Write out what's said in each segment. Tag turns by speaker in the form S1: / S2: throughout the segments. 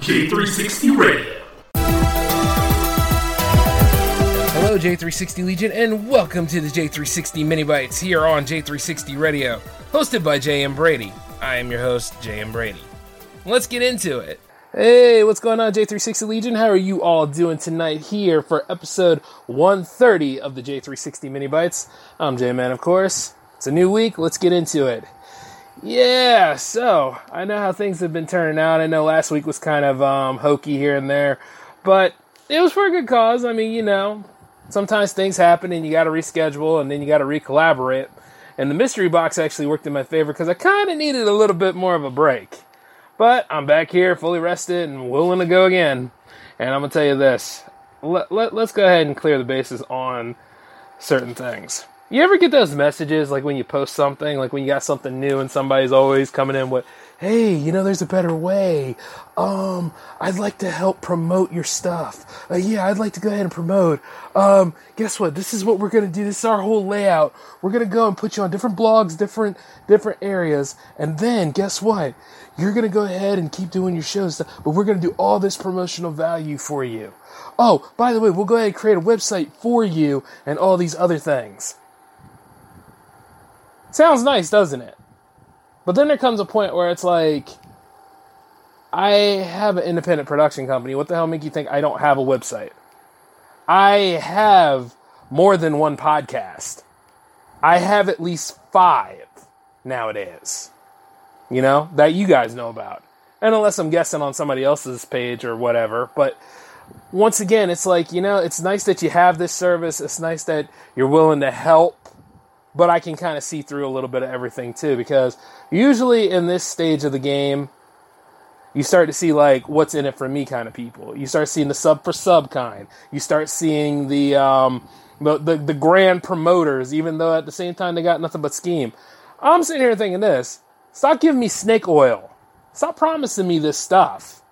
S1: J360 Radio.
S2: Hello, J360 Legion, and welcome to the J360 MiniBytes here on J360 Radio, hosted by J.M. Brady. I am your host, J.M. Brady. Let's get into it. Hey, what's going on, J360 Legion? How are you all doing tonight here for episode 130 of the J360 MiniBytes? I'm J Man, of course. It's a new week. Let's get into it. Yeah, so I know how things have been turning out. I know last week was kind of um, hokey here and there, but it was for a good cause. I mean, you know, sometimes things happen and you got to reschedule and then you got to recollaborate. And the mystery box actually worked in my favor because I kind of needed a little bit more of a break. But I'm back here, fully rested and willing to go again. And I'm gonna tell you this: let, let, let's go ahead and clear the bases on certain things. You ever get those messages like when you post something, like when you got something new and somebody's always coming in with, "Hey, you know, there's a better way. Um, I'd like to help promote your stuff. Uh, yeah, I'd like to go ahead and promote. Um, guess what? This is what we're gonna do. This is our whole layout. We're gonna go and put you on different blogs, different different areas, and then guess what? You're gonna go ahead and keep doing your shows, but we're gonna do all this promotional value for you. Oh, by the way, we'll go ahead and create a website for you and all these other things." Sounds nice, doesn't it? But then there comes a point where it's like, I have an independent production company. What the hell make you think I don't have a website? I have more than one podcast. I have at least five nowadays. You know, that you guys know about. And unless I'm guessing on somebody else's page or whatever. But once again, it's like, you know, it's nice that you have this service. It's nice that you're willing to help but I can kind of see through a little bit of everything too because usually in this stage of the game you start to see like what's in it for me kind of people. You start seeing the sub for sub kind. You start seeing the um the, the the grand promoters even though at the same time they got nothing but scheme. I'm sitting here thinking this. Stop giving me snake oil. Stop promising me this stuff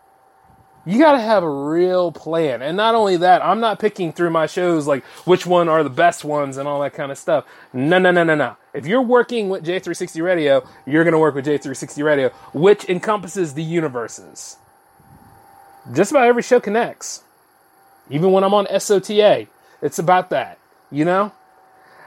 S2: you got to have a real plan. And not only that, I'm not picking through my shows like which one are the best ones and all that kind of stuff. No, no, no, no, no. If you're working with J360 Radio, you're going to work with J360 Radio, which encompasses the universes. Just about every show connects. Even when I'm on SOTA, it's about that. You know?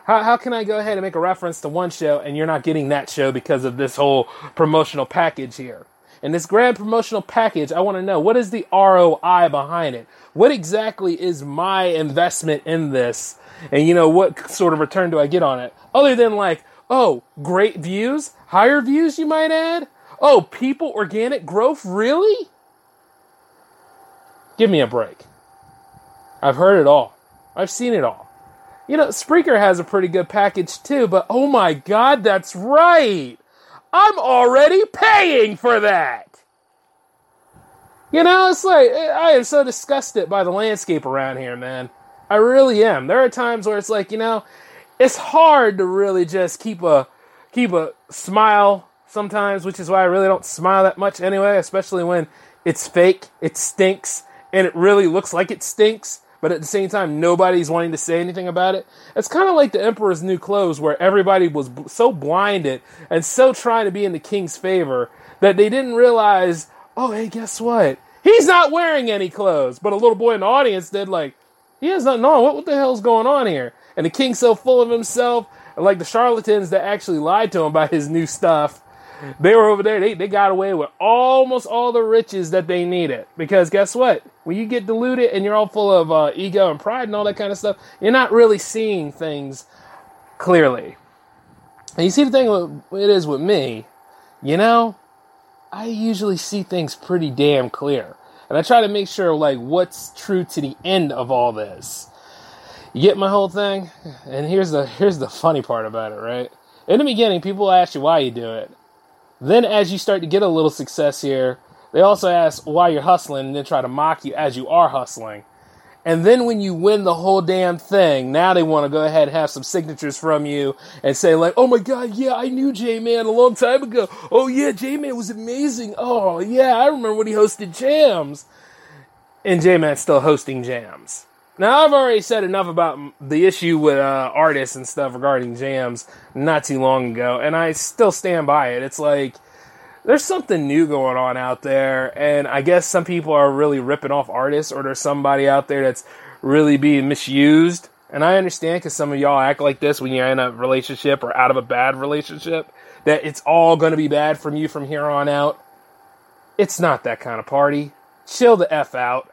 S2: How, how can I go ahead and make a reference to one show and you're not getting that show because of this whole promotional package here? And this grand promotional package, I want to know what is the ROI behind it? What exactly is my investment in this? And you know, what sort of return do I get on it? Other than like, oh, great views, higher views, you might add? Oh, people organic growth, really? Give me a break. I've heard it all. I've seen it all. You know, Spreaker has a pretty good package too, but oh my god, that's right! I'm already paying for that. You know, it's like I am so disgusted by the landscape around here, man. I really am. There are times where it's like, you know, it's hard to really just keep a keep a smile sometimes, which is why I really don't smile that much anyway, especially when it's fake, it stinks, and it really looks like it stinks but at the same time, nobody's wanting to say anything about it. It's kind of like the Emperor's New Clothes, where everybody was so blinded and so trying to be in the king's favor that they didn't realize, oh, hey, guess what? He's not wearing any clothes. But a little boy in the audience did, like, he has nothing on. What, what the hell's going on here? And the king's so full of himself, and like the charlatans that actually lied to him about his new stuff they were over there. They, they got away with almost all the riches that they needed. Because guess what? When you get diluted and you're all full of uh, ego and pride and all that kind of stuff, you're not really seeing things clearly. And you see the thing it is with me, you know, I usually see things pretty damn clear. And I try to make sure like what's true to the end of all this. You get my whole thing? And here's the here's the funny part about it, right? In the beginning, people ask you why you do it. Then, as you start to get a little success here, they also ask why you're hustling and then try to mock you as you are hustling. And then when you win the whole damn thing, now they want to go ahead and have some signatures from you and say like, "Oh my god, yeah, I knew J Man a long time ago. Oh yeah, J Man was amazing. Oh yeah, I remember when he hosted jams." And J Man's still hosting jams. Now I've already said enough about the issue with uh, artists and stuff regarding jams not too long ago, and I still stand by it. It's like there's something new going on out there, and I guess some people are really ripping off artists, or there's somebody out there that's really being misused. And I understand because some of y'all act like this when you're in a relationship or out of a bad relationship, that it's all going to be bad from you from here on out. It's not that kind of party. Chill the F out.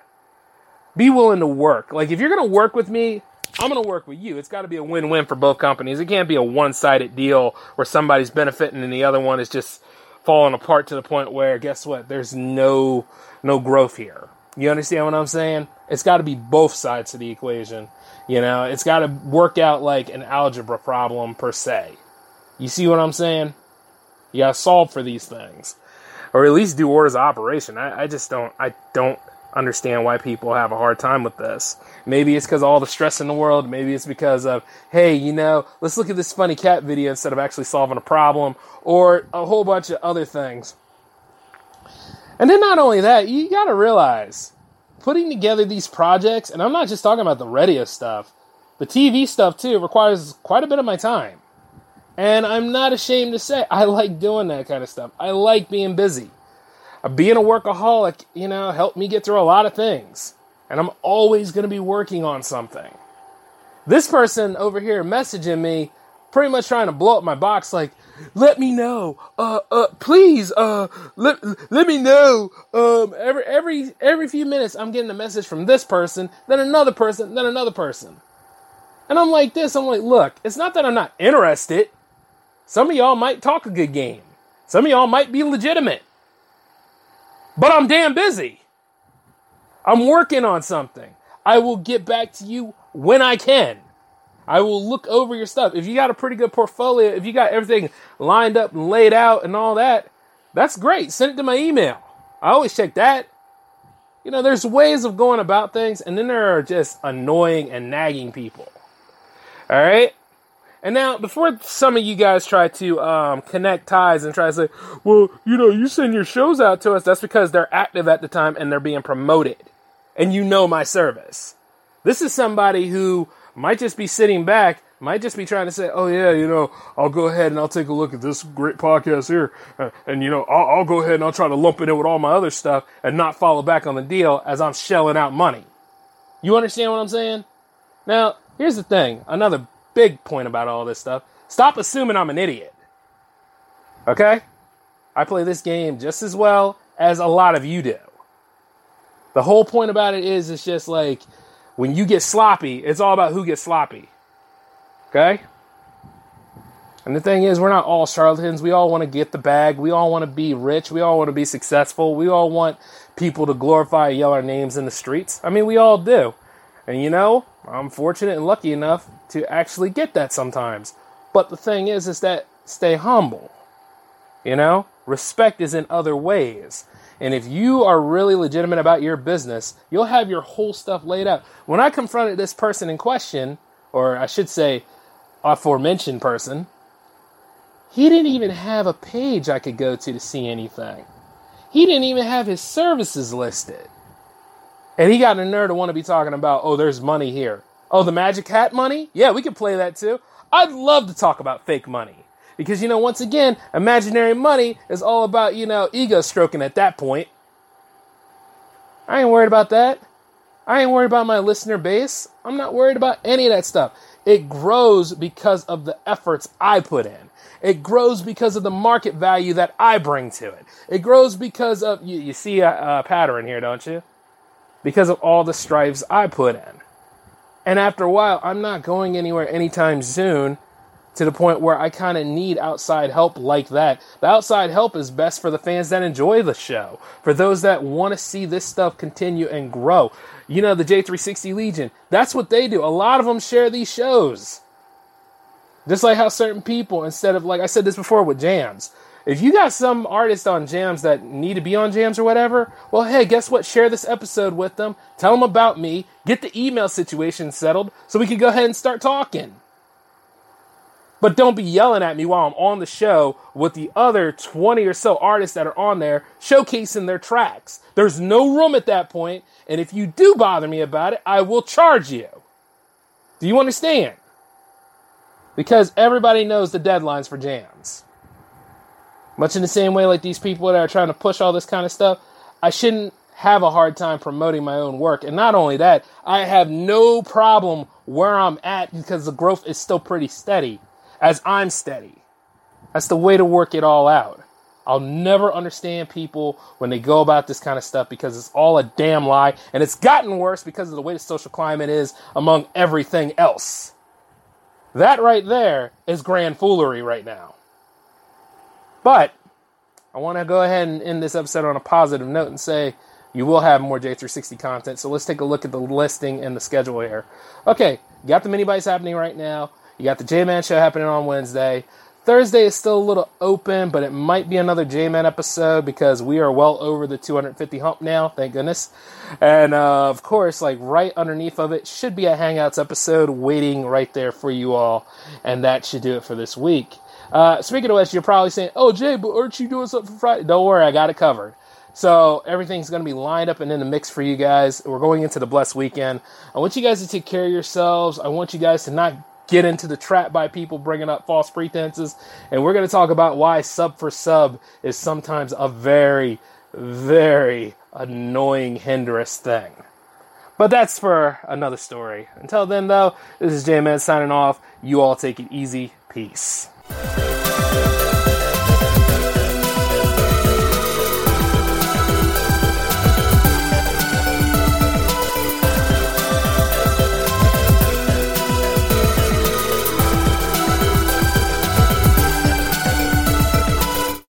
S2: Be willing to work. Like, if you're going to work with me, I'm going to work with you. It's got to be a win win for both companies. It can't be a one sided deal where somebody's benefiting and the other one is just falling apart to the point where, guess what? There's no, no growth here. You understand what I'm saying? It's got to be both sides of the equation. You know, it's got to work out like an algebra problem per se. You see what I'm saying? You got to solve for these things, or at least do orders of operation. I, I just don't. I don't understand why people have a hard time with this. Maybe it's because all the stress in the world. Maybe it's because of, hey, you know, let's look at this funny cat video instead of actually solving a problem, or a whole bunch of other things. And then not only that, you got to realize putting together these projects, and I'm not just talking about the radio stuff, the TV stuff too requires quite a bit of my time. And I'm not ashamed to say I like doing that kind of stuff. I like being busy. Uh, being a workaholic, you know, helped me get through a lot of things. And I'm always going to be working on something. This person over here messaging me, pretty much trying to blow up my box, like, let me know, uh, uh, please, uh, let, let me know. Um, every, every, every few minutes, I'm getting a message from this person, then another person, then another person. And I'm like this, I'm like, look, it's not that I'm not interested. Some of y'all might talk a good game. Some of y'all might be legitimate. But I'm damn busy. I'm working on something. I will get back to you when I can. I will look over your stuff. If you got a pretty good portfolio, if you got everything lined up and laid out and all that, that's great. Send it to my email. I always check that. You know, there's ways of going about things, and then there are just annoying and nagging people. All right? And now, before some of you guys try to um, connect ties and try to say, well, you know, you send your shows out to us, that's because they're active at the time and they're being promoted. And you know my service. This is somebody who might just be sitting back, might just be trying to say, oh, yeah, you know, I'll go ahead and I'll take a look at this great podcast here. Uh, and, you know, I'll, I'll go ahead and I'll try to lump it in with all my other stuff and not follow back on the deal as I'm shelling out money. You understand what I'm saying? Now, here's the thing another big point about all this stuff. Stop assuming I'm an idiot. Okay? I play this game just as well as a lot of you do. The whole point about it is it's just like when you get sloppy, it's all about who gets sloppy. Okay? And the thing is, we're not all charlatans. We all want to get the bag. We all want to be rich. We all want to be successful. We all want people to glorify and yell our names in the streets. I mean, we all do. And you know, I'm fortunate and lucky enough to actually get that sometimes. But the thing is, is that stay humble. You know, respect is in other ways. And if you are really legitimate about your business, you'll have your whole stuff laid out. When I confronted this person in question, or I should say, aforementioned person, he didn't even have a page I could go to to see anything. He didn't even have his services listed. And he got a nerd to want to be talking about, oh, there's money here. Oh, the magic hat money? Yeah, we can play that too. I'd love to talk about fake money. Because, you know, once again, imaginary money is all about, you know, ego stroking at that point. I ain't worried about that. I ain't worried about my listener base. I'm not worried about any of that stuff. It grows because of the efforts I put in. It grows because of the market value that I bring to it. It grows because of, you, you see a, a pattern here, don't you? Because of all the stripes I put in. And after a while, I'm not going anywhere anytime soon to the point where I kind of need outside help like that. The outside help is best for the fans that enjoy the show, for those that want to see this stuff continue and grow. You know, the J360 Legion, that's what they do. A lot of them share these shows. Just like how certain people, instead of, like I said this before with jams, if you got some artist on jams that need to be on jams or whatever, well, hey, guess what? Share this episode with them. Tell them about me. Get the email situation settled so we can go ahead and start talking. But don't be yelling at me while I'm on the show with the other 20 or so artists that are on there showcasing their tracks. There's no room at that point, and if you do bother me about it, I will charge you. Do you understand? Because everybody knows the deadlines for jams. Much in the same way, like these people that are trying to push all this kind of stuff, I shouldn't have a hard time promoting my own work. And not only that, I have no problem where I'm at because the growth is still pretty steady as I'm steady. That's the way to work it all out. I'll never understand people when they go about this kind of stuff because it's all a damn lie. And it's gotten worse because of the way the social climate is among everything else. That right there is grand foolery right now. But I want to go ahead and end this episode on a positive note and say you will have more J360 content. So let's take a look at the listing and the schedule here. Okay, you got the MiniBytes happening right now. You got the J Man show happening on Wednesday. Thursday is still a little open, but it might be another J Man episode because we are well over the 250 hump now, thank goodness. And uh, of course, like right underneath of it should be a Hangouts episode waiting right there for you all. And that should do it for this week. Uh, speaking of which, you're probably saying, "Oh, Jay, but aren't you doing something for Friday?" Don't worry, I got it covered. So everything's going to be lined up and in the mix for you guys. We're going into the blessed weekend. I want you guys to take care of yourselves. I want you guys to not get into the trap by people bringing up false pretenses. And we're going to talk about why sub for sub is sometimes a very, very annoying hindrance thing. But that's for another story. Until then, though, this is J Man signing off. You all take it easy. Peace. Música